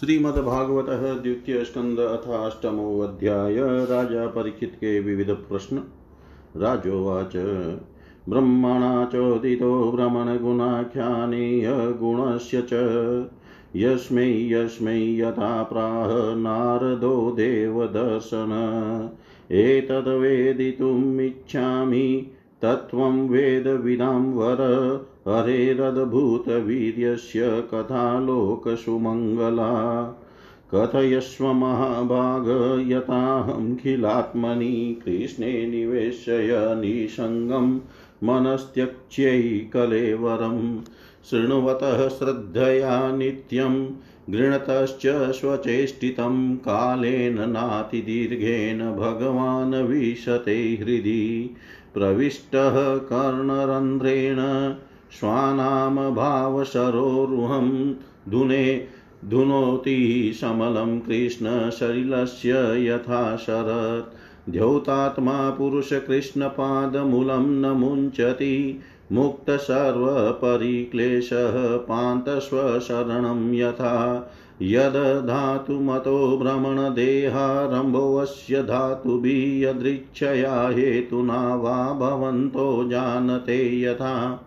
श्रीमद्भागवत द्वितीय स्कंद अथाष्टमो अध्याय राजा परीक्षित के विविध प्रश्न राजोवाच, ब्रह्मणा चोदितो भ्रमणगुणाख्यानीय गुणस्य च। यस्मै यस्मै, यथा प्राह नारदो देवदर्शन। एतद्वेदितुमिच्छामि तत्त्वं वेदविदां वर। हरेरद्भुतवीर्यस्य कथा लोकसुमङ्गला कथयस्व महाभाग यताहं कृष्णे निवेशय निसङ्गं मनस्त्यक्ष्यै कलेवरं। शृण्वतः श्रद्धया नित्यं गृणतश्च स्वचेष्टितं कालेन नातिदीर्घेन भगवान् विशते हृदि। प्रविष्टः कर्णरन्ध्रेण श्वानां भावसरोरुहं धुने धुनोति समलं कृष्णशरीलस्य यथा शरत् द्यौतात्मा पुरुषकृष्णपादमूलं न मुञ्चति मुक्तसर्वपरिक्लेशः पान्तस्वशरणं यथा। यदधातुमतो भ्रमणदेहारम्भोऽस्य धातुभिः हेतुना वा भवन्तो जानते यथा।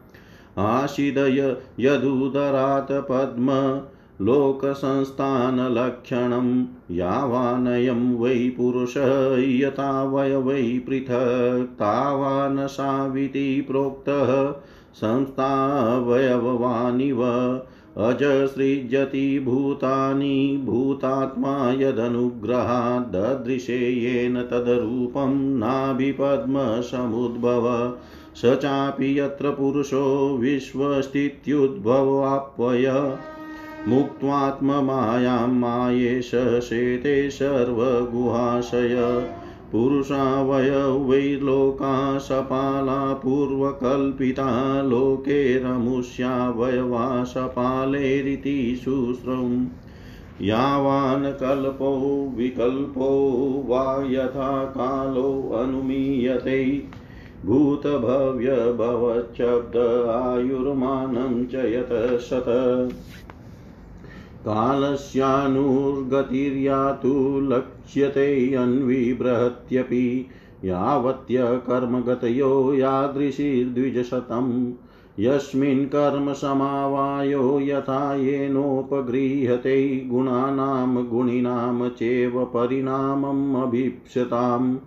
आशिदय यदुदरात् पद्म लोकसंस्थानलक्षणं यावानयं वै पुरुषः यथा वय वै पृथक् तावान् साविति प्रोक्तः संस्थावयववानिव अजसृजति भूतानि भूतात्मा यदनुग्रहात् ददृशे येन तदरूपं नाभिपद्मसमुद्भव स चापि यत्र पुरुषो विश्वस्थित्युद्भवाप्वय। मुक्त्वात्ममायां मायेश शेते सर्वगुहाशय। पुरुषावयवैर्लोका सपाला पूर्वकल्पिता लोके रमुष्यावयवा सपालेरिति शुश्रम् यावान् कल्पो विकल्पो वा यथा कालोऽनुमीयते भूतभव्यभवच्छब्द आयुर्मानं च यत शत लक्ष्यते अन्विबृहत्यपि यावत्यकर्मगतयो यादृशीर्द्विजशतम्। यस्मिन् कर्म समावायो यथा येनोपगृह्यते गुणानां गुणिनां चैव परिणामम् अभीप्स्यताम्।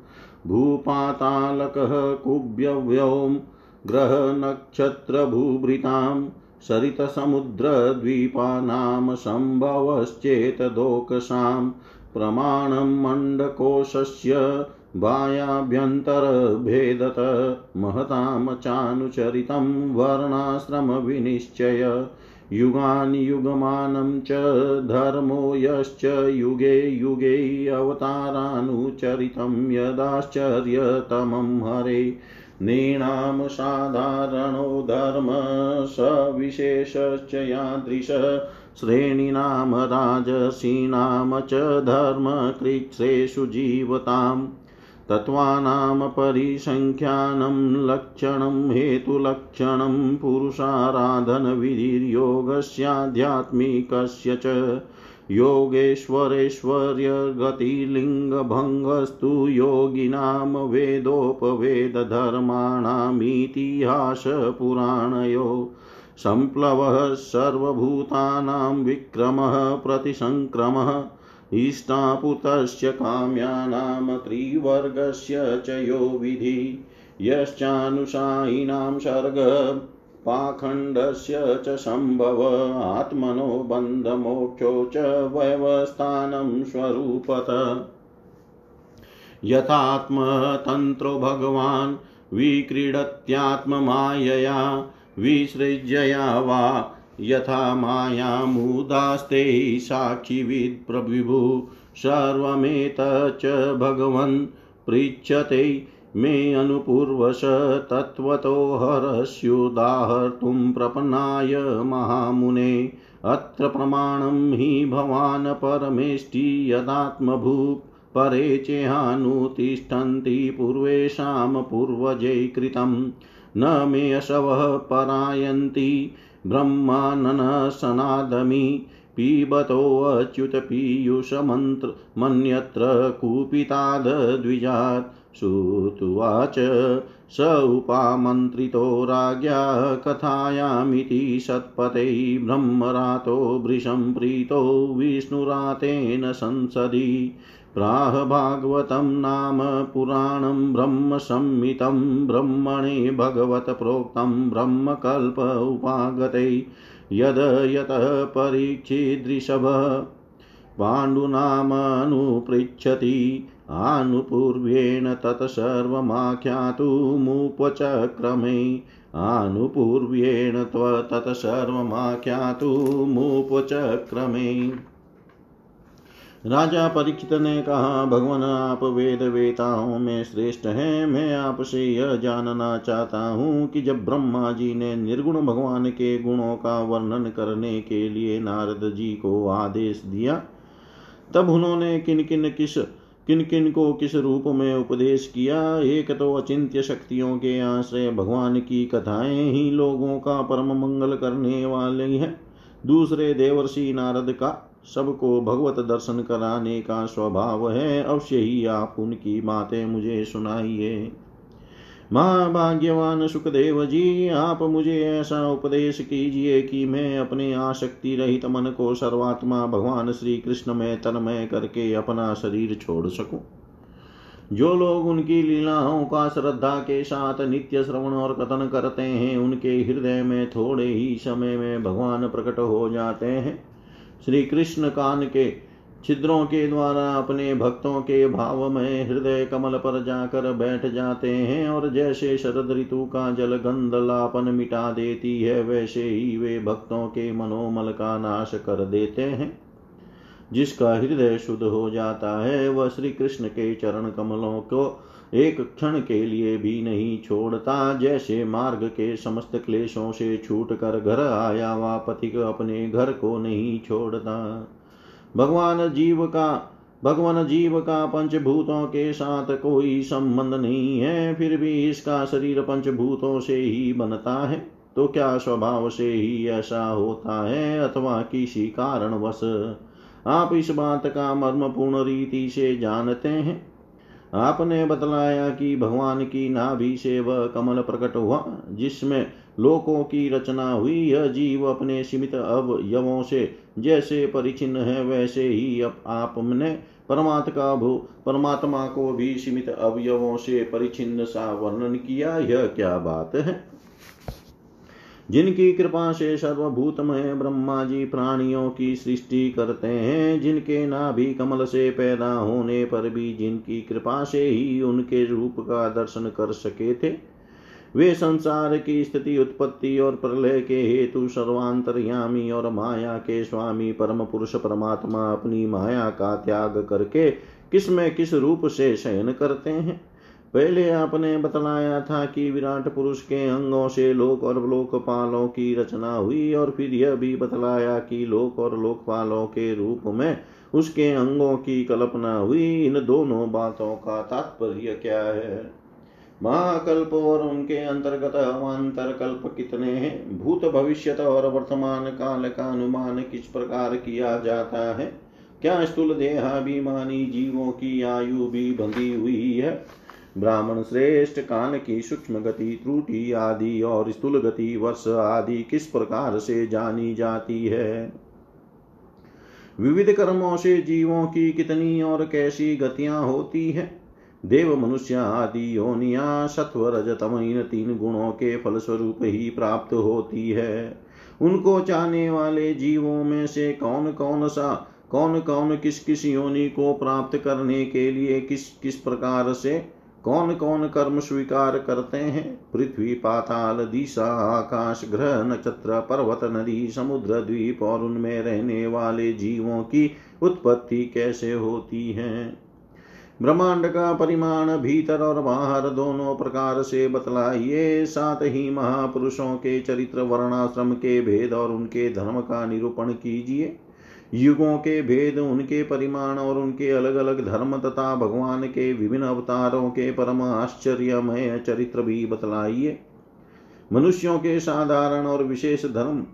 भूपातालकः कुव्यव्योम ग्रहनक्षत्रभूभृतां सरितसमुद्रद्वीपानां सम्भवश्चेतदोकसां प्रमाणं मण्डकोशस्य बायाभ्यन्तरभेदत महतां चानुचरितं वर्णाश्रमविनिश्चय। युगानि युगमानं च धर्मो यश्च युगे युगे अवतारानुचरितं यदाश्चर्यतमं हरे। नृणां साधारणो धर्म सविशेषश्च यादृश श्रेणीनां राजसीनां च धर्मकृच्छ्रेषु जीवताम्। तत्त्वानां परिसङ्ख्यानं लक्षणं हेतुलक्षणं पुरुषाराधनविधिर्योगस्याध्यात्मिकस्य च योगेश्वरेश्वर्यगतिलिङ्गभङ्गस्तु योगिनां वेदोपवेदधर्माणामितिहासपुराणयो सम्प्लवः सर्वभूतानां विक्रमः प्रतिसङ्क्रमः इष्टापुतस्य काम्यानां त्रिवर्गस्य च यो विधि। यश्चानुसायिनां सर्ग पाखण्डस्य च सम्भव। आत्मनो बन्धमोक्षो च व्यवस्थानं स्वरूपत। यथात्मतन्त्रो भगवान् विक्रीडत्यात्ममायया, विसृज्यया वा यथा मायामुदास्ते साक्षिविद्प्रविभु सर्वमेतच्च भगवन् पृच्छते मे अनुपूर्वश तत्त्वतो हरस्युदाहर्तुं प्रपन्नाय महामुने। अत्र प्रमाणं हि भवान् परमेष्टि यदात्मभूक् परे चेहानुतिष्ठन्ति पूर्वेषां पूर्वजै न मे अशवः परायन्ति ब्रह्मानन सनादमि पिबतोऽच्युत पीयूषमन्त्र मन्यत्र कुपिताद्विजात् श्रुत्वाच स उपामन्त्रितो राज्ञा कथायामिति सत्पते ब्रह्मरातो वृषं प्रीतो विष्णुरातेन संसदि प्राह भागवतं नाम पुराणं ब्रह्मसंहितं ब्रह्मणे भगवत प्रोक्तं ब्रह्मकल्प उपागते यद यतः परीक्षिदृषभ पाण्डुनामनुपृच्छति आनुपूर्व्येण तत्सर्वमाख्यातुमुपचक्रमे आनुपूर्व्येण तत्सर्वमाख्यातुमुपचक्रमे राजा परीक्षित ने कहा, भगवान, आप वेद वेताओं में श्रेष्ठ हैं। मैं आपसे यह जानना चाहता हूँ कि जब ब्रह्मा जी ने निर्गुण भगवान के गुणों का वर्णन करने के लिए नारद जी को आदेश दिया, तब उन्होंने किन किन किस किन किन को किस रूप में उपदेश किया? एक तो अचिंत्य शक्तियों के आश्रय भगवान की कथाएँ ही लोगों का परम मंगल करने वाली हैं। दूसरे देवर्षि नारद का सबको भगवत दर्शन कराने का स्वभाव है, अवश्य ही आप उनकी बातें मुझे सुनाइए। महाभाग्यवान सुखदेव जी, आप मुझे ऐसा उपदेश कीजिए कि मैं अपने आसक्ति रहित मन को सर्वात्मा भगवान श्री कृष्ण में तन्मय करके अपना शरीर छोड़ सकूँ। जो लोग उनकी लीलाओं का श्रद्धा के साथ नित्य श्रवण और कथन करते हैं, उनके हृदय में थोड़े ही समय में भगवान प्रकट हो जाते हैं। श्री कृष्ण कान के छिद्रों के द्वारा अपने भक्तों के भाव में हृदय कमल पर जाकर बैठ जाते हैं और जैसे शरद ऋतु का जल गंधलापन मिटा देती है, वैसे ही वे भक्तों के मनोमल का नाश कर देते हैं। जिसका हृदय शुद्ध हो जाता है, वह श्री कृष्ण के चरण कमलों को एक क्षण के लिए भी नहीं छोड़ता। जैसे मार्ग के समस्त क्लेशों से छूट कर घर आया हुआ पथिक अपने घर को नहीं छोड़ता। भगवान जीव का, भगवान जीव का पंचभूतों के साथ कोई संबंध नहीं है, फिर भी इसका शरीर पंचभूतों से ही बनता है। तो क्या स्वभाव से ही ऐसा होता है, अथवा किसी कारणवश आप इस बात का मर्म पूर्ण रीति से जानते हैं। आपने बतलाया कि भगवान की नाभि से वह कमल प्रकट हुआ, जिसमें लोकों की रचना हुई। यह जीव अपने सीमित अवयवों से जैसे परिचिन्न है, वैसे ही आपने परमात्मा का भू, परमात्मा को भी सीमित अवयवों से परिचिन्न सा वर्णन किया। यह क्या बात है? जिनकी कृपा से सर्वभूतमय ब्रह्मा जी प्राणियों की सृष्टि करते हैं, जिनके नाभि कमल से पैदा होने पर भी जिनकी कृपा से ही उनके रूप का दर्शन कर सके थे, वे संसार की स्थिति, उत्पत्ति और प्रलय के हेतु सर्वांतरयामी और माया के स्वामी परम पुरुष परमात्मा अपनी माया का त्याग करके किसमें किस रूप से शयन करते हैं। पहले आपने बतलाया था कि विराट पुरुष के अंगों से लोक और लोकपालों की रचना हुई और फिर यह भी बतलाया कि लोक और लोकपालों के रूप में उसके अंगों की कल्पना हुई। इन दोनों बातों का तात्पर्य क्या है? महाकल्प और उनके अंतर्गत अवान्तर कल्प कितने हैं? भूत भविष्य और वर्तमान काल का अनुमान किस प्रकार किया जाता है? क्या स्थूल देहाभिमानी जीवों की आयु भी बंधी हुई है? ब्राह्मण श्रेष्ठ, कान की सूक्ष्म गति, त्रुटि आदि और स्थूल गति, वर्ष आदि किस प्रकार से जानी जाती है? विविध कर्मों से जीवों की कितनी और कैसी गतियाँ होती है? देव, मनुष्य आदि योनिया सत्व रजतम इन तीन गुणों के फलस्वरूप ही प्राप्त होती है। उनको चाहने वाले जीवों में से कौन कौन सा, कौन कौन किस किस योनि को प्राप्त करने के लिए किस किस प्रकार से कौन कौन कर्म स्वीकार करते हैं? पृथ्वी, पाताल, दिशा, आकाश, ग्रह, नक्षत्र, पर्वत, नदी, समुद्र, द्वीप और उनमें रहने वाले जीवों की उत्पत्ति कैसे होती है? ब्रह्मांड का परिमाण भीतर और बाहर दोनों प्रकार से बतलाइए। साथ ही महापुरुषों के चरित्र वर्णाश्रम के भेद और उनके धर्म का निरूपण कीजिए। युगों के भेद, उनके परिमाण और उनके अलग अलग धर्म तथा भगवान के विभिन्न अवतारों के परम आश्चर्यमय चरित्र भी बतलाइए। मनुष्यों के साधारण और विशेष धर्म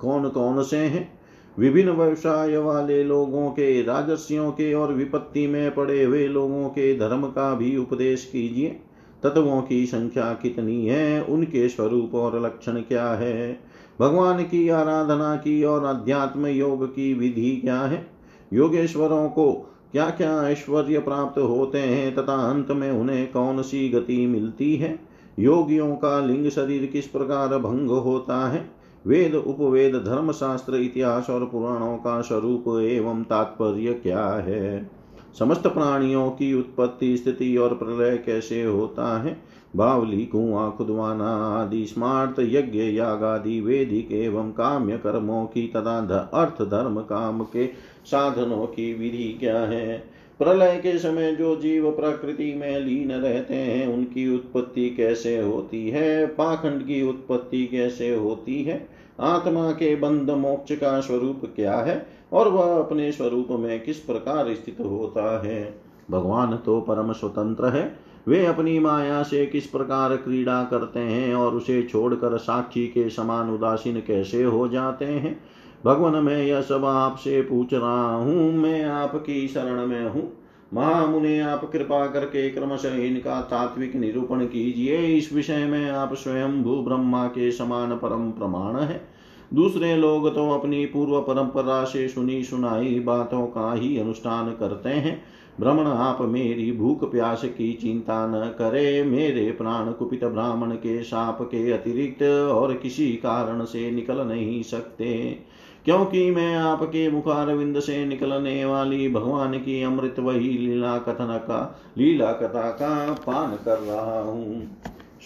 कौन कौन से हैं? विभिन्न व्यवसाय वाले लोगों के, राजस्यों के और विपत्ति में पड़े हुए लोगों के धर्म का भी उपदेश कीजिए। तत्वों की संख्या कितनी है? उनके स्वरूप और लक्षण क्या है? भगवान की आराधना की और अध्यात्म योग की विधि क्या है? योगेश्वरों को क्या क्या ऐश्वर्य प्राप्त होते हैं तथा अंत में उन्हें कौन सी गति मिलती है? योगियों का लिंग शरीर किस प्रकार भंग होता है? वेद, उपवेद, धर्मशास्त्र, इतिहास और पुराणों का स्वरूप एवं तात्पर्य क्या है? समस्त प्राणियों की उत्पत्ति, स्थिति और प्रलय कैसे होता है? बावली, कुआ, खुदवाना आदि स्मार्त यज्ञ याग आदि वेदिक एवं काम्य कर्मों की तथा अर्थ, धर्म, काम के साधनों की विधि क्या है? प्रलय के समय जो जीव प्रकृति में लीन रहते हैं, उनकी उत्पत्ति कैसे होती है? पाखंड की उत्पत्ति कैसे होती है? आत्मा के बंध मोक्ष का स्वरूप क्या है? और वह अपने स्वरूप में किस प्रकार स्थित होता है? भगवान तो परम स्वतंत्र है। वे अपनी माया से किस प्रकार क्रीड़ा करते हैं और उसे छोड़कर साक्षी के समान उदासीन कैसे हो जाते हैं? भगवान, मैं यह सब आपसे पूछ रहा हूँ। मैं आपकी शरण में हूँ। महामुने, आप कृपा करके क्रमशः इनका तात्विक निरूपण कीजिए। इस विषय में आप स्वयं भू ब्रह्मा के समान परम प्रमाण है। दूसरे लोग तो अपनी पूर्व परंपरा से सुनी सुनाई बातों का ही अनुष्ठान करते हैं। भ्रमण आप मेरी भूख प्यास की चिंता न करे। मेरे प्राण कुपित ब्राह्मण के साप के अतिरिक्त और किसी कारण से निकल नहीं सकते। क्योंकि मैं आपके मुखारविंद से निकलने वाली भगवान की अमृत वही लीला कथन का, लीला कथा का पान कर रहा हूँ।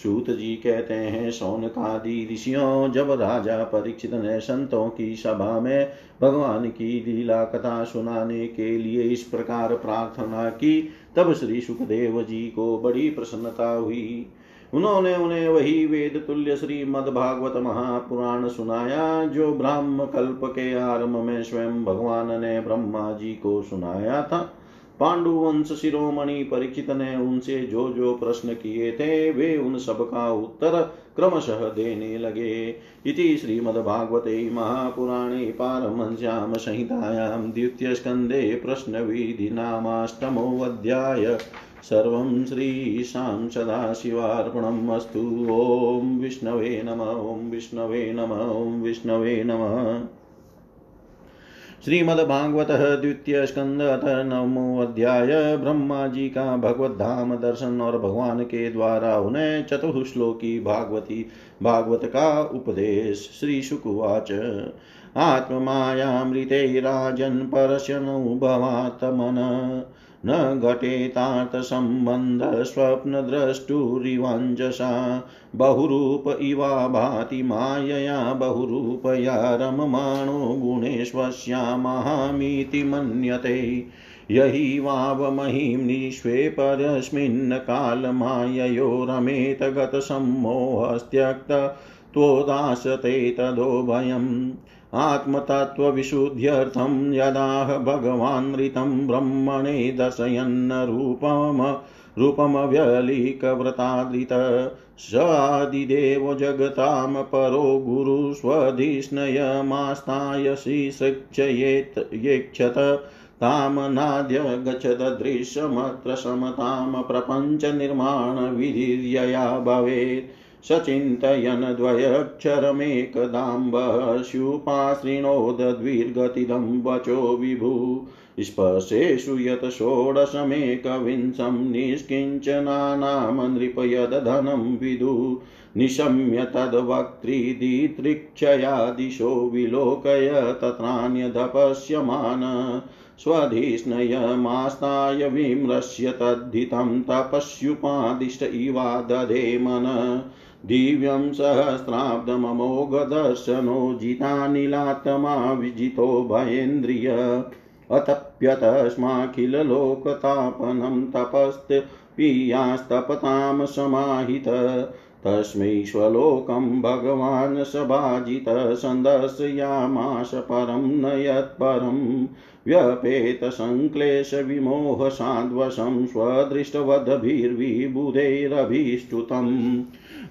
सूत जी कहते हैं, सौनकादि ऋषियों, जब राजा परीक्षित ने संतों की सभा में भगवान की लीला कथा सुनाने के लिए इस प्रकार प्रार्थना की, तब श्री सुखदेव जी को बड़ी प्रसन्नता हुई। उन्होंने उन्हें वही वेद तुल्य श्री भागवत महापुराण सुनाया, जो ब्राह्म कल्प के आरंभ में स्वयं भगवान ने ब्रह्मा जी को सुनाया था। पांडुवंश शिरोमणि परीक्षित ने उनसे जो जो प्रश्न किए थे, वे उन सब का उत्तर क्रमशः देने लगे। इति श्रीमद्भागवते महापुराणे पारमहंस्यां संहितायां द्वितीयस्कन्धे प्रश्नविधिनामाष्टमोऽध्याय। सर्वं श्रीशां सदाशिवार्पणम् अस्तु। ॐ विष्णवे नम, ॐ विष्णवे नम, ॐ विष्णवे नमः। श्रीमद्भागवत द्वितीय स्कंद अथ नवमो अध्याय ब्रह्मा जी का भगवत धाम दर्शन और भगवान के द्वारा उन्हें चतुश्लोकी भागवती भागवत का उपदेश श्री शुकुवाच आत्ममायामृते राजन् परश्यनुभवात्मन न घटेतार्थसम्बन्धस्वप्नद्रष्टुरिवञ्जसा बहुरूप इवा भाति मायया बहुरूपया रममाणो गुणेष्वश्यामहामीति मन्यते। यहि वावमहीं निष्वे परस्मिन् कालमाययो रमेत गतसम्मोहस्त्यक्त त्वोदासते तदो भयम्। आत्मतत्त्वविशुद्ध्यर्थं यदाह भगवान्मृतं ब्रह्मणे दर्शयन्न रूपम रूपमव्यलीकव्रतादृत। सादिदेव जगतां परो गुरुस्वधिष्णयमास्ताय शिशिक्षयेत् येक्षत। तामनाद्य गच्छदृश्यमत्र समतां प्रपञ्चनिर्माणविधिर्यया भवेत्। सचिन्तयन् द्वयक्षरमेकदाम्बस्युपाश्रिणोदद्विर्गतिदं वचो विभु। स्पर्शेषु यत् षोडशमेकविंशं निष्किञ्चनानां नृपयदधनं विदु। निशम्य तद्वक्त्रीदितृक्षया दिशो विलोकय तत्रान्यदपश्यमान स्वधिष्णयमास्ताय विमृश्य तद्धितं तपस्युपादिष्ट इवा दधे मन दिव्यं सहस्राब्दममोघदर्शनो जितानिलात्मा विजितो भयेन्द्रिय अतप्यतस्माखिलोकतापनं तपस्त पीयास्तपतां समाहित तस्मै स्वलोकं भगवान् सभाजितः सन्दर्शयामाश परं न यत्परं व्यपेतसङ्क्लेशविमोहसाद्वशं स्वदृष्टवद्भिर्विबुधैरभीष्टुतम्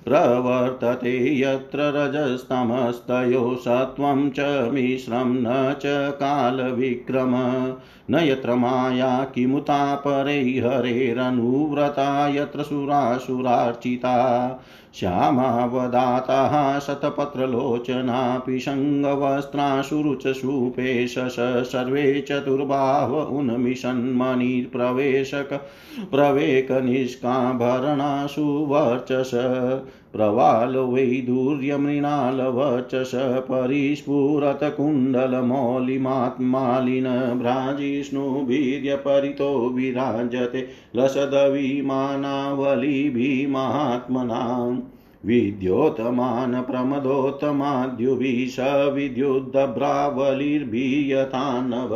प्रवर्तते यत्र रजस्तमस्तयो सत्वं च मिश्रं न च कालविक्रम। न यत्र माया किमुता परैहरेरनुव्रता यत्र सुरासुरार्चिता। श्यामावदाताः शतपत्रलोचनापि सङ्गवस्त्राशुरुचसूपेशश सर्वे चतुर्बाह उन्मिषन्मणिप्रवेशक प्रवेकनिष्काभरणाशु वर्चस प्रवालवैदूर्यमृणालवचस परिस्फुरतकुण्डलमौलिमात्मालिन भ्राजिष्णुवीर्यपरितो विराजते लसदविमानावलिभिमात्मनाम् विद्योतमान प्रमदोत्तमाद्युभिः स विद्युद्भ्रावलिर्भीयतान्नव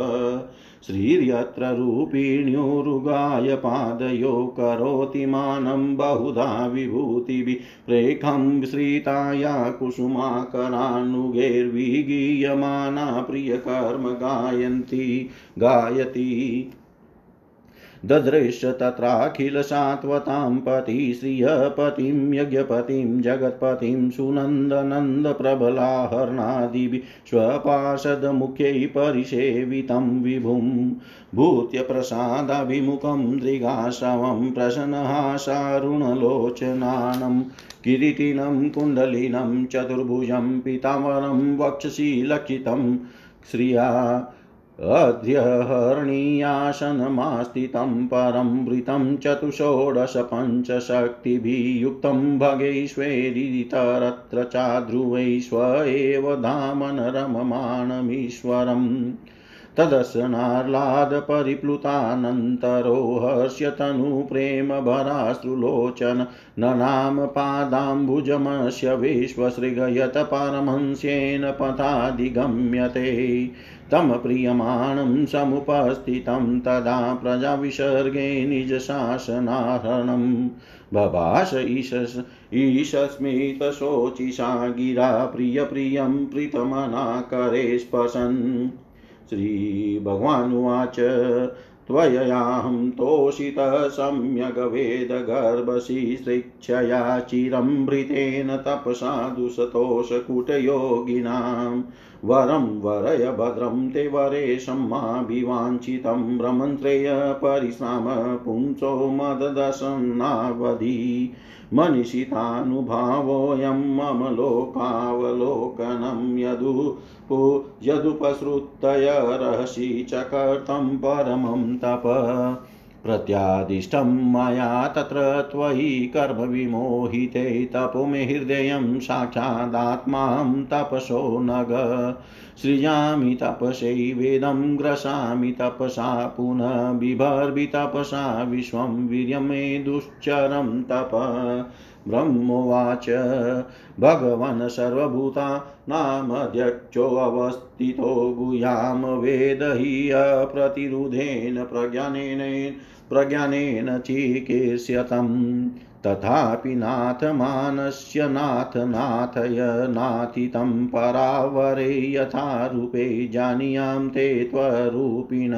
श्रीर्यत्र पादयो करोति मानं बहुधा विभूतिभिः प्रेखं श्रीताया कुसुमाकरानुगैर्विगीयमाना प्रियकर्म गायन्ति गायति। ददृश्य तत्राखिलसात्वतां पति श्रियपतिं यज्ञपतिं जगत्पतिं सुनन्दनन्दप्रबलाहर्णादिभिः स्वपार्षदमुख्यै परिसेवितं विभुं भूत्यप्रसादाभिमुखं दृगाशवं प्रसन्नहासारुणलोचनानं किरीटिनं कुण्डलिनं चतुर्भुजं पीताम्बरं वक्षसि लक्षितं श्रिया अध्यहर्णीयासनमास्थितं परं वृतं चतुषोडशपञ्चशक्तिभिः युक्तं भगैश्वैरितरत्र चाध्रुवै स्व एव धामन रममाणमीश्वरम् तदर्शनाह्लादपरिप्लुतानन्तरो हर्ष्यतनुप्रेमभराश्रुलोचन ननाम पादाम्बुजमस्य विश्वसृगयत परमहंस्येन पथाधिगम्यते। तं प्रीयमाणं समुपस्थितं तदा प्रजाविसर्गे निजशासनाहरणं। बभाष ईशस् ईशस्मितशोचिषा गिरा प्रियप्रियं प्रीतमनाकरे स्पशन्। श्रीभगवानुवाच, त्वययाहं तोषितः सम्यग्वेदगर्भशिश्रिक्षया चिरमृतेन तपसा दुषतोषकुटयोगिनां वरं वरय भद्रं ते वरेशम्माभिवाञ्छितं भ्रमन्त्रेय परिश्राम पुंसो मददशनावधि। मनिषितानुभावोऽयं मम लोकावलोकनं यदु यदुपसृत्तय रहसि चकर्तं परमं तप। प्रत्यादिष्टं मया तत्र त्वयि गर्भविमोहिते तपो मे हृदयं साक्षादात्मां तपसो नग। सृजामि तपसैवेदं ग्रसामि तपसा पुनः बिभर्वि तपसा विश्वं वीर्यं मे दुश्चरं तप। ब्रह्मोवाच। भगवन् सर्वभूता नामध्यक्षोऽवस्थितो गुह्यां वेद हि अप्रतिरुधेन प्रज्ञानेन प्रज्ञानेन चिकीर्ष्यतम् तथापि नाथमानस्य नाथ नाथय नाथितं परावरे यथा रूपे जानीयां ते त्वरूपिण।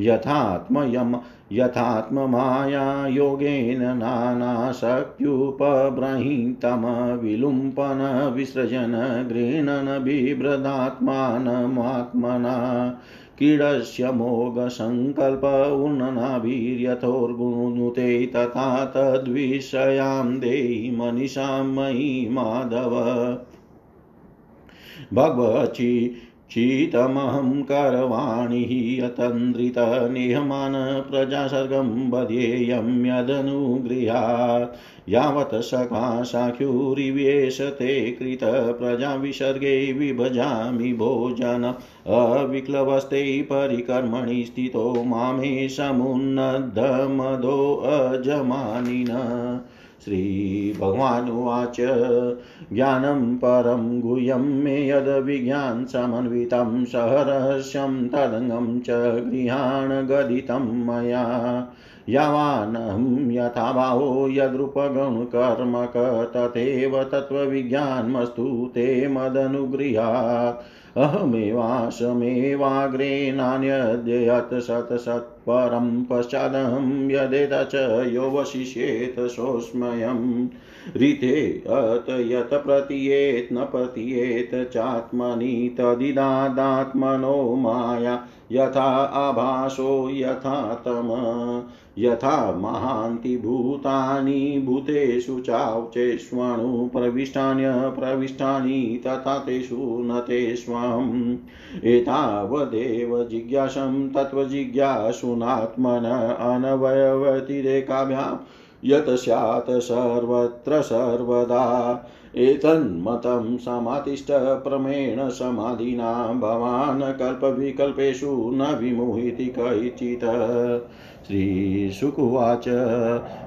यथात्मयम् यथात्ममाया योगेन नानाशक्त्युपब्रहीतमविलुम्पन विसृजन गृह्णन बिभ्रदात्मानमात्मना क्रीडस्य मोघसङ्कल्प उन्ननाभिर्यथोर्गुणुते तथा तद्विषयां देहि मनीषां मयि माधव। भगवची चितमहं करवाणिः अतन्द्रितनिहमान प्रजासर्गं बध्येयं यदनुगृहात् यावत् सखा साख्युरिवेशते कृतप्रजाविसर्गे विभजामि भोजन अविक्लवस्ते परिकर्मणि स्थितो मामे समुन्नद्धमदो अजमानिन श्रीभगवानुवाच। ज्ञानं परं गुह्यं मे यद् विज्ञान समन्वितं सहरस्यं तदङ्गं च गृहाण गदितं मया। यावानहं यथा भावो यद्रूपगुणकर्मक तथैव तत्त्वविज्ञानमस्तु ते मदनुगृहात्। अहमेवासमेवाग्रे नान्यद्यत् सत्सत्परं पश्चादहं यदेत च योऽवशिष्येत सोऽस्मयं। ऋते अत यत् प्रतीयेत् न प्रतीयेत् चात्मनि तदिदादात्मनो माया। यथा आभासो यथा तम, यथा महान्ति भूतानि, भूतेषु चावचेष्वणु प्रविष्टान्यप्रविष्टानि तथा तेषु न ते स्वम्। एतावदेव जिज्ञासं तत्त्वजिज्ञासूनात्मन अनवयवतिरेकाभ्यां, यत् स्यात् सर्वत्र सर्वदा। एतन्मतं समातिष्ठ प्रमेण समाधिना भवान् कल्पविकल्पेषु न विमुहिति कैचित्। श्रीशुकुवाच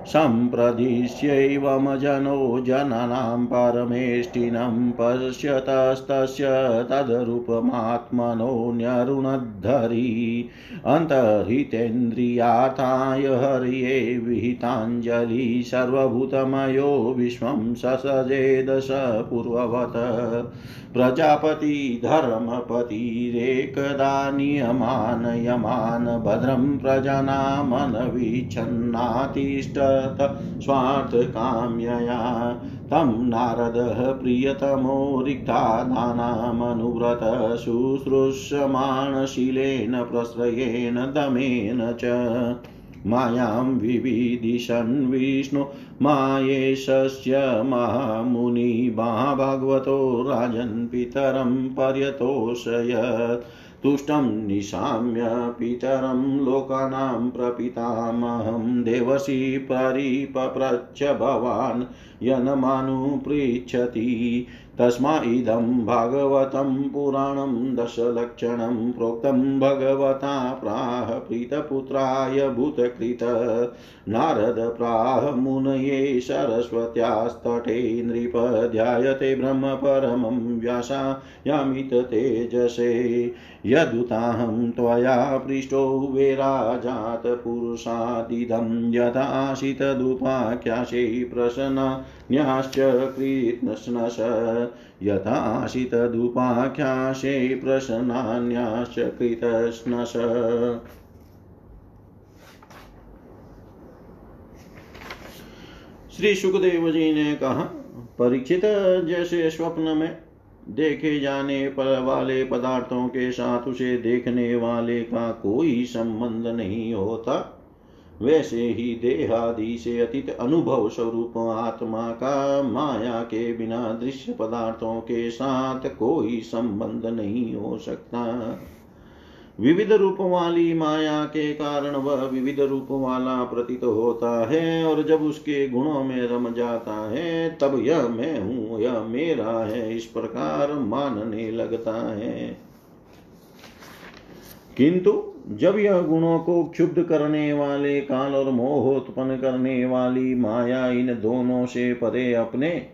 सम्प्रदिश्यैवमजनो जनानां परमेष्टिनं पश्यतस्तस्य तद्रूपमात्मनो न्यरुणद्धरी। अन्तर्हितेन्द्रियार्थाय हर्ये विहिताञ्जलि सर्वभूतमयो विश्वं ससजेदश पूर्ववत्। प्रजापति धर्मपतिरेकदा नियमान यमान भद्रं प्रजानामनविच्छन्नातिष्ठत स्वार्थकाम्यया तं नारदः प्रियतमो रिक्तादानामनुव्रत शुश्रूषमाणशीलेन प्रश्रयेण दमेन च मायां विविदिशन् विष्णु मायेशस्य महामुनि महाभागवतो राजन् पितरं पर्यतोषयत्। तुष्टं निशाम्य पितरं लोकानां प्रपितामहं देवसी परिपप्रच्छ भवान् यन्मानुपृच्छति। तस्मा इदं भागवतं पुराणं दशलक्षणं प्रोक्तं भगवता प्राह प्रीतपुत्राय भूतकृत। नारद प्राह मुनये सरस्वत्यास्तटे नृप ब्रह्मपरमं ब्रह्म परमं व्यासायामित तेजसे। यदुताहं त्वया पृष्टो वेराजात पुरुषादिदं यथाशितदुपाख्याशे प्रसन्न्याश्च कृत्स्नश यथाशितदुपाख्याशे प्रसन्नान्याश्च कृतस्नश श्री सुखदेव जी ने कहा, परीक्षित जैसे स्वप्न में देखे जाने पर वाले पदार्थों के साथ उसे देखने वाले का कोई संबंध नहीं होता। वैसे ही देहादि से अतीत अनुभव स्वरूप आत्मा का माया के बिना दृश्य पदार्थों के साथ कोई संबंध नहीं हो सकता। विविध रूप वाली माया के कारण वह विविध रूप वाला प्रतीत होता है और जब उसके गुणों में रम जाता है, तब यह मैं हूँ, यह मेरा है, इस प्रकार मानने लगता है। किंतु जब यह गुणों को क्षुब्ध करने वाले, काल और मोहोत्पन्न करने वाली माया इन दोनों से परे अपने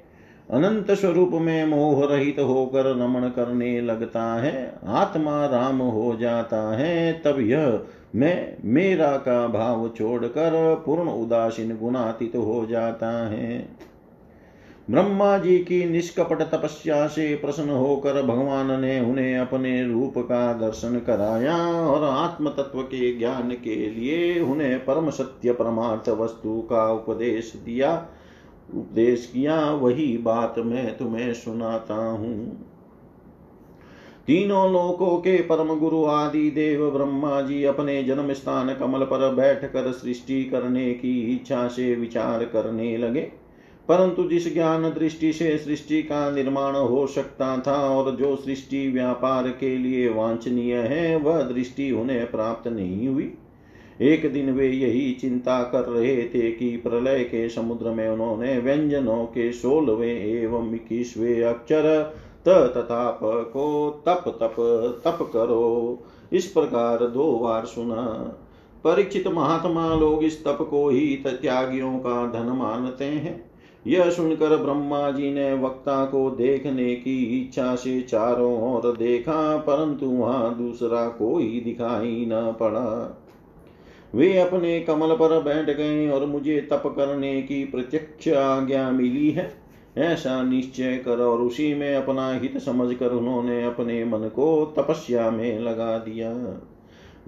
अनंत स्वरूप में मोह रहित होकर रमण करने लगता है। आत्मा राम हो जाता है, तब यह मैं, मेरा का भाव छोड़कर पूर्ण उदासीन गुणातीत हो जाता है। ब्रह्मा जी की निष्कपट तपस्या से प्रसन्न होकर भगवान ने उन्हें अपने रूप का दर्शन कराया और आत्म तत्व के ज्ञान के लिए उन्हें परम सत्य परमार्थ वस्तु का उपदेश दिया। उपदेश किया वही बात मैं तुम्हें सुनाता हूँ। तीनों लोकों के परम गुरु आदि देव ब्रह्मा जी अपने जन्म स्थान कमल पर बैठकर सृष्टि करने की इच्छा से विचार करने लगे। परंतु जिस ज्ञान दृष्टि से सृष्टि का निर्माण हो सकता था और जो सृष्टि व्यापार के लिए वांछनीय है, वह दृष्टि उन्हें प्राप्त नहीं हुई। एक दिन वे यही चिंता कर रहे थे कि प्रलय के समुद्र में उन्होंने व्यंजनों के सोलवे एवं इक्कीसवे अक्षर त तथा प को तप तप तप करो। इस प्रकार दो बार सुना। परीक्षित महात्मा लोग इस तप को ही त्यागियों का धन मानते हैं। यह सुनकर ब्रह्मा जी ने वक्ता को देखने की इच्छा से चारों ओर देखा, परंतु वहाँ दूसरा कोई दिखाई न पड़ा। वे अपने कमल पर बैठ गए और मुझे तप करने की प्रत्यक्ष आज्ञा मिली है। ऐसा निश्चय कर और उसी में अपना हित समझकर उन्होंने अपने मन को तपस्या में लगा दिया।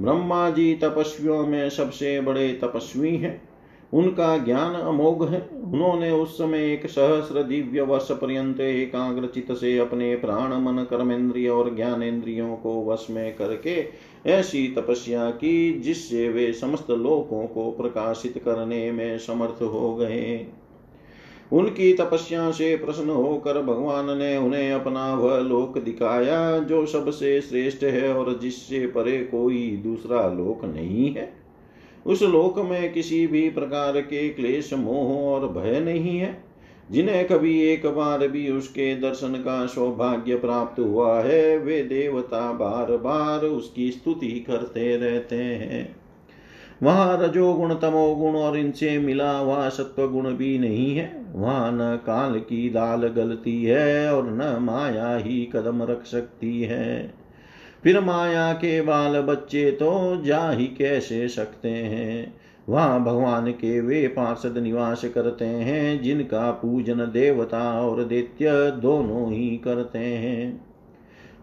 ब्रह्मा जी तपस्वियों में सबसे बड़े तपस्वी हैं। उनका ज्ञान अमोघ है। उन्होंने उस समय एक सहस्र दिव्य वर्ष पर्यंत एकाग्र चित से अपने प्राण, मन, कर्मेंद्रिय और ज्ञानेन्द्रियों को वश में करके ऐसी तपस्या की, जिससे वे समस्त लोकों को प्रकाशित करने में समर्थ हो गए। उनकी तपस्या से प्रसन्न होकर भगवान ने उन्हें अपना वह लोक दिखाया, जो सबसे श्रेष्ठ है और जिससे परे कोई दूसरा लोक नहीं है। उस लोक में किसी भी प्रकार के क्लेश, मोह और भय नहीं है। जिन्हें कभी एक बार भी उसके दर्शन का सौभाग्य प्राप्त हुआ है, वे देवता बार बार उसकी स्तुति करते रहते हैं। वहाँ रजोगुण, तमोगुण और इनसे मिला हुआ सत्व गुण भी नहीं है। वहाँ न काल की दाल गलती है और न माया ही कदम रख सकती है। फिर माया के बाल बच्चे तो जा ही कैसे सकते हैं? वहाँ भगवान के वे पार्षद निवास करते हैं, जिनका पूजन देवता और दैत्य दोनों ही करते हैं।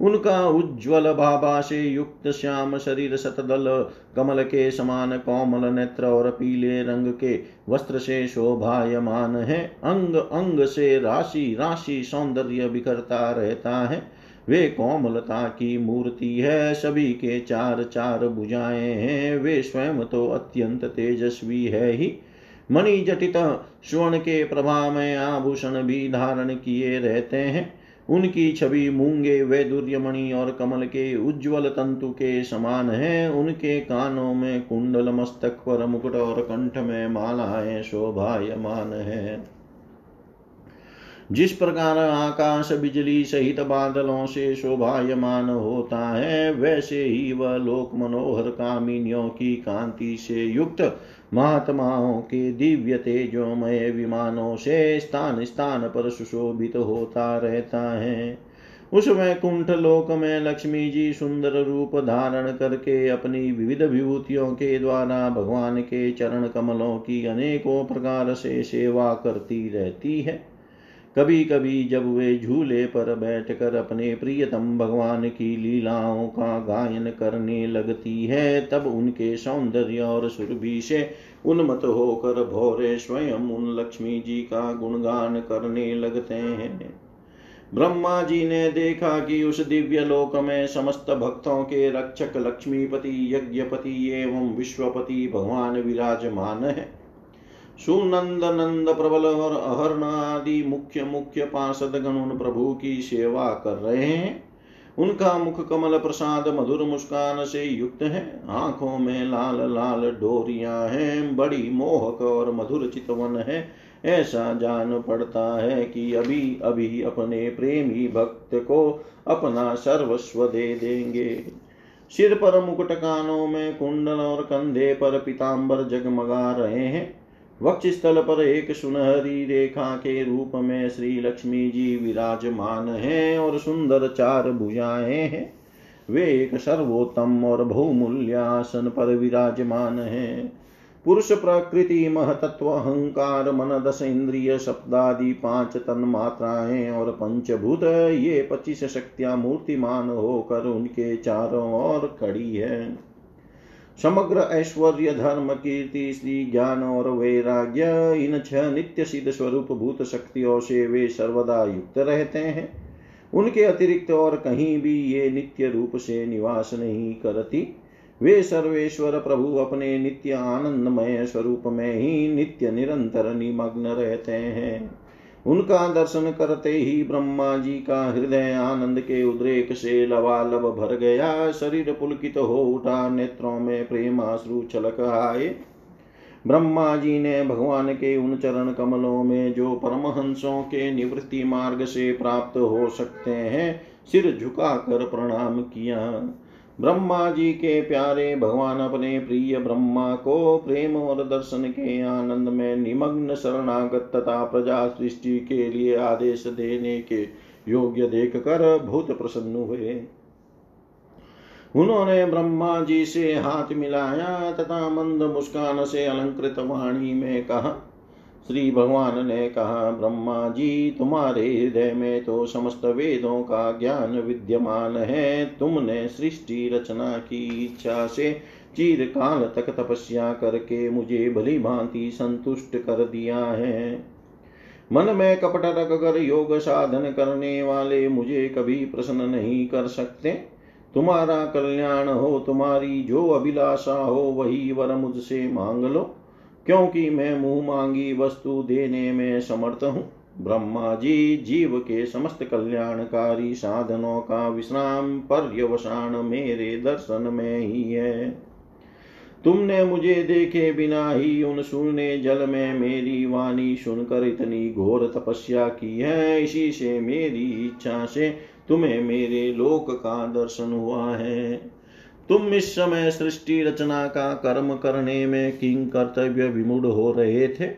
उनका उज्ज्वल भाभा से युक्त श्याम शरीर सतदल, कमल के समान कोमल नेत्र और पीले रंग के वस्त्र से शोभायमान है। अंग अंग से राशि राशि सौंदर्य बिखरता रहता है। वे कोमलता की मूर्ति है, सभी के चार चार भुजाएँ हैं। वे स्वयं तो अत्यंत तेजस्वी है ही। मणि जटित स्वर्ण के प्रभाव में आभूषण भी धारण किए रहते हैं। उनकी छवि मूँगे, वैदुर्यमणि और कमल के उज्ज्वल तंतु के समान है। उनके कानों में कुंडल मस्तक पर मुकुट और कंठ में मालाएँ शोभायमान है। जिस प्रकार आकाश बिजली सहित बादलों से शोभायमान होता है, वैसे ही वह लोक मनोहर कामिनियों की कांति से युक्त महात्माओं के दिव्य तेजोमय विमानों से स्थान स्थान पर सुशोभित होता रहता है। उस वैकुंठ लोक में लक्ष्मी जी सुंदर रूप धारण करके अपनी विविध विभूतियों के द्वारा भगवान के चरण कमलों की अनेकों प्रकार से सेवा करती रहती है। कभी कभी जब वे झूले पर बैठकर अपने प्रियतम भगवान की लीलाओं का गायन करने लगती है, तब उनके सौंदर्य और सुरभि से उन्मत होकर भोरे स्वयं उन लक्ष्मी जी का गुणगान करने लगते हैं। ब्रह्मा जी ने देखा कि उस दिव्य लोक में समस्त भक्तों के रक्षक लक्ष्मीपति, यज्ञपति एवं विश्वपति भगवान विराजमान है। सुनंद नंद प्रबल और अहर्ण आदि मुख्य मुख्य पार्षद गण उन प्रभु की सेवा कर रहे हैं। उनका मुख कमल प्रसाद मधुर मुस्कान से युक्त है। आँखों में लाल लाल डोरियाँ हैं, बड़ी मोहक और मधुर चितवन है। ऐसा जान पड़ता है कि अभी अभी अपने प्रेमी भक्त को अपना सर्वस्व दे देंगे। सिर पर मुकुट कानों में कुंडल और कंधे पर पिताम्बर जगमगा रहे हैं। वक्ष स्थल पर एक सुनहरी रेखा के रूप में श्री लक्ष्मी जी विराजमान हैं और सुंदर चार भुजाएँ हैं। वे एक सर्वोत्तम और बहुमूल्य आसन पर विराजमान हैं। पुरुष प्रकृति, महतत्व, अहंकार मन दस इंद्रिय शब्दादि पाँच तन मात्राएँ और पंचभूत, ये पच्चीस शक्तियाँ मूर्तिमान होकर उनके चारों ओर खड़ी है। समग्र ऐश्वर्य धर्म कीर्ति श्री ज्ञान और वैराग्य, इन छह नित्य सिद्ध स्वरूप भूत शक्तियों से वे सर्वदा युक्त रहते हैं। उनके अतिरिक्त और कहीं भी ये नित्य रूप से निवास नहीं करती। वे सर्वेश्वर प्रभु अपने नित्य आनंदमय स्वरूप में ही नित्य निरंतर निमग्न रहते हैं। उनका दर्शन करते ही ब्रह्मा जी का हृदय आनंद के उद्रेक से लवालब भर गया। शरीर पुलकित तो हो उठा, नेत्रों में प्रेमाश्रु छलक आए। ब्रह्मा जी ने भगवान के उन चरण कमलों में जो परमहंसों के निवृत्ति मार्ग से प्राप्त हो सकते हैं, सिर झुकाकर प्रणाम किया। ब्रह्मा जी के प्यारे, भगवान अपने प्रिय ब्रह्मा को प्रेम और दर्शन के आनंद में निमग्न शरणागत तथा प्रजा सृष्टि के लिए आदेश देने के योग्य देख कर बहुत प्रसन्न हुए। उन्होंने ब्रह्मा जी से हाथ मिलाया तथा मंद मुस्कान से अलंकृत वाणी में कहा श्री भगवान ने कहा ब्रह्मा जी तुम्हारे हृदय में तो समस्त वेदों का ज्ञान विद्यमान है। तुमने सृष्टि रचना की इच्छा से चीर काल तक तपस्या करके मुझे भली भांति संतुष्ट कर दिया है। मन में कपट रख कर योग साधन करने वाले मुझे कभी प्रसन्न नहीं कर सकते। तुम्हारा कल्याण हो, तुम्हारी जो अभिलाषा हो, वही वर मुझसे मांग लो। क्योंकि मैं मुँह मांगी वस्तु देने में समर्थ हूँ। ब्रह्मा जी जीव के समस्त कल्याणकारी साधनों का विश्राम पर्यवसान मेरे दर्शन में ही है। तुमने मुझे देखे बिना ही उन शून्य जल में मेरी वाणी सुनकर इतनी घोर तपस्या की है। इसी से मेरी इच्छा से तुम्हें मेरे लोक का दर्शन हुआ है। तुम इस समय सृष्टि रचना का कर्म करने में किंग कर्तव्य विमूढ़ हो रहे थे।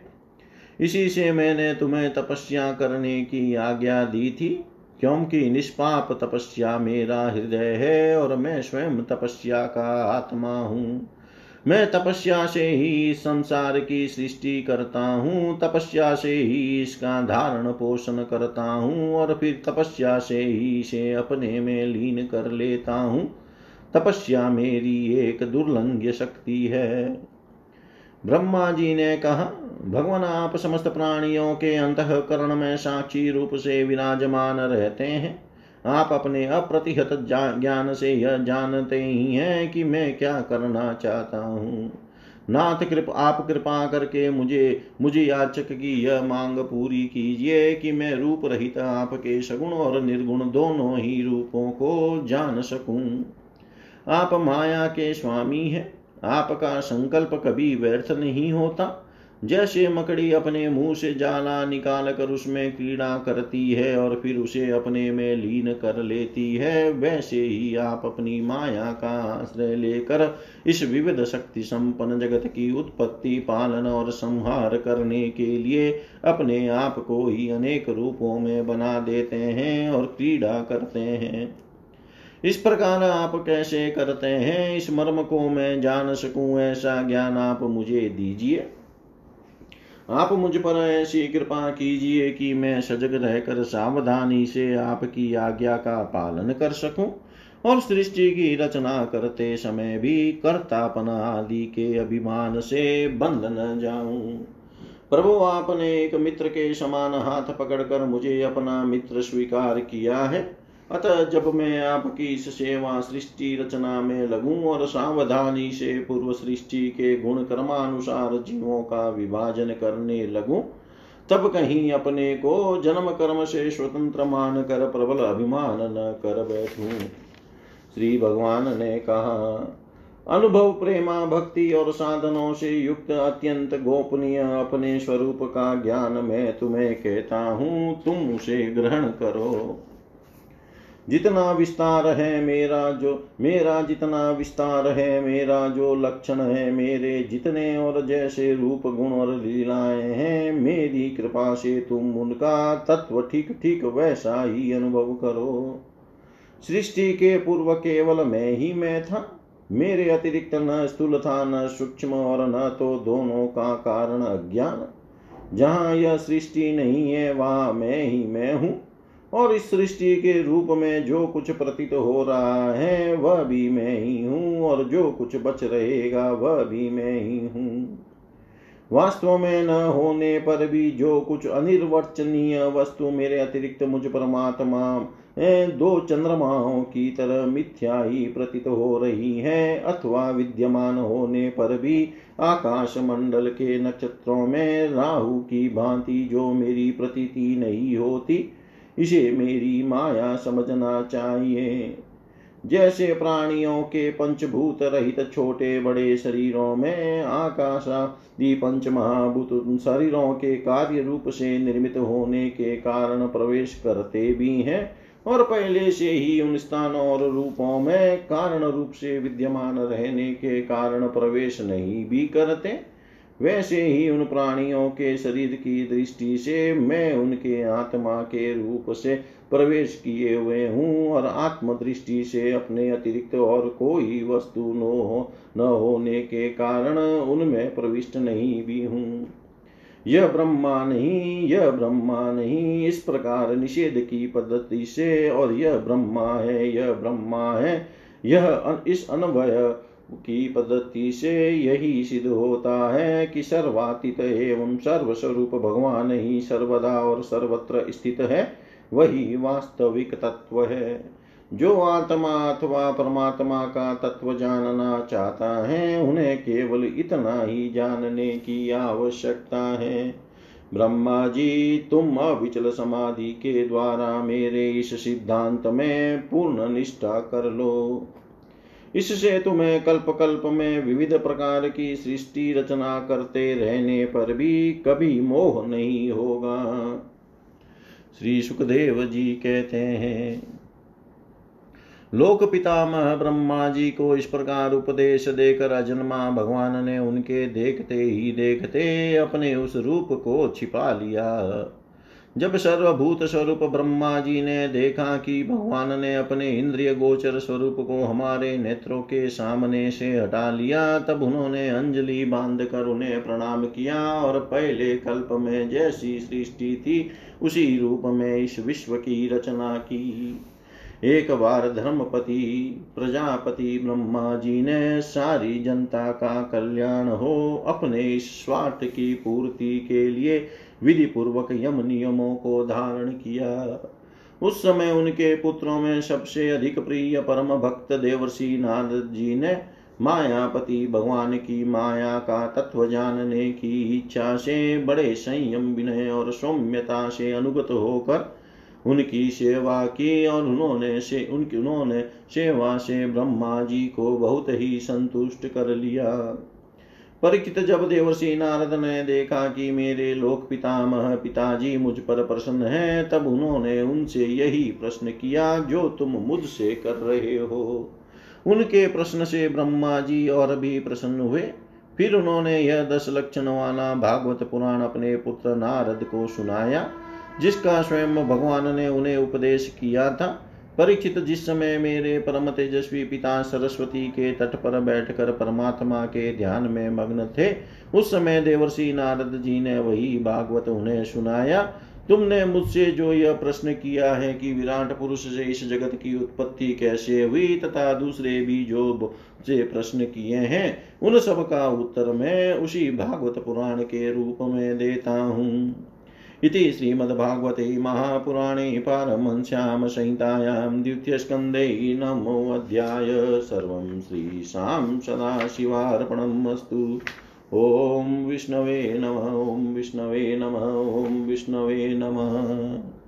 इसी से मैंने तुम्हें तपस्या करने की आज्ञा दी थी, क्योंकि निष्पाप तपस्या मेरा हृदय है और मैं स्वयं तपस्या का आत्मा हूँ। मैं तपस्या से ही संसार की सृष्टि करता हूँ, तपस्या से ही इसका धारण पोषण करता हूँ और फिर तपस्या से ही इसे अपने में लीन कर लेता हूँ। तपस्या मेरी एक दुर्लंघ्य शक्ति है। ब्रह्मा जी ने कहा, भगवान, आप समस्त प्राणियों के अंतकरण में साक्षी रूप से विराजमान रहते हैं। आप अपने अप्रतिहत ज्ञान से यह जानते ही हैं कि मैं क्या करना चाहता हूँ। नाथ कृप, आप कृपा करके मुझे मुझे याचक की यह मांग पूरी कीजिए कि मैं रूप रहित आपके सगुण और निर्गुण दोनों ही रूपों को जान सकूँ। आप माया के स्वामी हैं। आपका संकल्प कभी व्यर्थ नहीं होता। जैसे मकड़ी अपने मुँह से जाला निकाल कर उसमें क्रीड़ा करती है और फिर उसे अपने में लीन कर लेती है, वैसे ही आप अपनी माया का आश्रय लेकर इस विविध शक्ति संपन्न जगत की उत्पत्ति, पालन और संहार करने के लिए अपने आप को ही अनेक रूपों में बना देते हैं और क्रीड़ा करते हैं। इस प्रकार आप कैसे करते हैं? इस मर्म को मैं जान सकूँ, ऐसा ज्ञान आप मुझे दीजिए। आप मुझ पर ऐसी कृपा कीजिए कि मैं सजग रहकर सावधानी से आपकी आज्ञा का पालन कर सकूँ और सृष्टि की रचना करते समय भी कर्तापन आदि के अभिमान से बंध न जाऊँ। प्रभु, आपने एक मित्र के समान हाथ पकड़कर मुझे अपना मित्र स्वीकार किया है। अतः जब मैं आपकी इस सेवा सृष्टि रचना में लगूं और सावधानी से पूर्व सृष्टि के गुण कर्मानुसार जीवों का विभाजन करने लगूं, तब कहीं अपने को जन्म कर्म से स्वतंत्र मान कर प्रबल अभिमान न कर बैठूं। श्री भगवान ने कहा, अनुभव, प्रेमा, भक्ति और साधनों से युक्त अत्यंत गोपनीय अपने स्वरूप का ज्ञान मैं तुम्हें कहता हूँ तुम उसे ग्रहण करो। जितना विस्तार है मेरा जो, मेरा जितना विस्तार है, मेरा जो लक्षण है, मेरे जितने और जैसे रूप गुण और लीलाएँ हैं, मेरी कृपा से तुम उनका तत्व ठीक ठीक वैसा ही अनुभव करो। सृष्टि के पूर्व केवल मैं ही मैं था। मेरे अतिरिक्त न स्थूल था, न सूक्ष्म और न तो दोनों का कारण अज्ञान। जहाँ यह सृष्टि नहीं है, वहाँ मैं ही मैं हूँ। और इस सृष्टि के रूप में जो कुछ प्रतीत हो रहा है, वह भी मैं ही हूँ, और जो कुछ बच रहेगा, वह भी मैं ही हूँ। वास्तव में न होने पर भी जो कुछ अनिर्वचनीय वस्तु मेरे अतिरिक्त मुझ परमात्मा दो चंद्रमाओं की तरह मिथ्या ही प्रतीत हो रही है, अथवा विद्यमान होने पर भी आकाश मंडल के नक्षत्रों में राहु की भांति जो मेरी प्रतीति नहीं होती इसे मेरी माया समझना चाहिए। जैसे प्राणियों के पंचभूत रहित छोटे बड़े शरीरों में आकाशादि पंच महाभूत शरीरों के कार्य रूप से निर्मित होने के कारण प्रवेश करते भी हैं और पहले से ही उन स्थानों और रूपों में कारण रूप से विद्यमान रहने के कारण प्रवेश नहीं भी करते। वैसे ही उन प्राणियों के शरीर की दृष्टि से मैं उनके आत्मा के रूप से प्रवेश किए हुए हूँ और आत्म दृष्टि से अपने अतिरिक्त और कोई वस्तु न हो, न होने के कारण उनमें प्रविष्ट नहीं भी हूँ। यह ब्रह्मा नहीं, यह ब्रह्मा नहीं, इस प्रकार निषेध की पद्धति से और यह ब्रह्मा है, यह ब्रह्मा है, यह इस अनवय की पद्धति से यही सिद्ध होता है कि सर्वातीत एवं सर्वस्वरूप भगवान ही सर्वदा और सर्वत्र स्थित है, वही वास्तविक तत्व है। जो आत्मा अथवा परमात्मा का तत्व जानना चाहता है, उन्हें केवल इतना ही जानने की आवश्यकता है। ब्रह्मा जी, तुम अविचल समाधि के द्वारा मेरे इस सिद्धांत में पूर्ण निष्ठा कर लो। इससे तुम्हें कल्प कल्प में विविध प्रकार की सृष्टि रचना करते रहने पर भी कभी मोह नहीं होगा। श्री सुखदेव जी कहते हैं, लोक पितामह ब्रह्मा जी को इस प्रकार उपदेश देकर अजन्मा भगवान ने उनके देखते ही देखते अपने उस रूप को छिपा लिया। जब सर्वभूत स्वरूप ब्रह्मा जी ने देखा कि भगवान ने अपने इंद्रिय गोचर स्वरूप को हमारे नेत्रों के सामने से हटा लिया, तब उन्होंने अंजलि बाँध कर उन्हें प्रणाम किया और पहले कल्प में जैसी सृष्टि थी, उसी रूप में इस विश्व की रचना की। एक बार धर्मपति, प्रजापति ब्रह्मा जी ने सारी जनता का कल्याण हो, अपने स्वार्थ की पूर्ति के लिए विधि पूर्वक यम नियमों को धारण किया। उस समय उनके पुत्रों में सबसे अधिक प्रिय परम भक्त देवर्षि नारद जी ने मायापति भगवान की माया का तत्व जानने की इच्छा से बड़े संयम, विनय और सौम्यता से अनुगत होकर उनकी सेवा की और उन्होंने से उनकी उन्होंने सेवा से ब्रह्मा जी को बहुत ही संतुष्ट कर लिया। परीक्षित जब देवर्षि नारद ने देखा कि मेरे लोक पितामह पिताजी मुझ पर प्रसन्न है, तब उन्होंने उनसे यही प्रश्न किया, जो तुम मुझसे कर रहे हो। उनके प्रश्न से ब्रह्मा जी और भी प्रसन्न हुए। फिर उन्होंने यह दस लक्षण वाला भागवत पुराण अपने पुत्र नारद को सुनाया, जिसका स्वयं भगवान ने उन्हें उपदेश किया था। परीक्षित जिस समय मेरे परम तेजस्वी पिता सरस्वती के तट पर बैठकर परमात्मा के ध्यान में मग्न थे, उस समय देवर्षि नारद जी ने वही भागवत उन्हें सुनाया। तुमने मुझसे जो यह प्रश्न किया है कि विराट पुरुष से इस जगत की उत्पत्ति कैसे हुई तथा दूसरे भी जो से प्रश्न किए हैं, उन सब का उत्तर मैं उसी भागवत पुराण के रूप में देता हूँ। इति श्रीमद्भागवते महापुराणे पारमंस्यां संहितायां द्वितीयस्कन्धे नमोऽध्याय सर्वं श्रीशां सदाशिवार्पणम् अस्तु। ॐ विष्णवे नमः, ॐ विष्णवे नमः, ॐ विष्णवे नमः।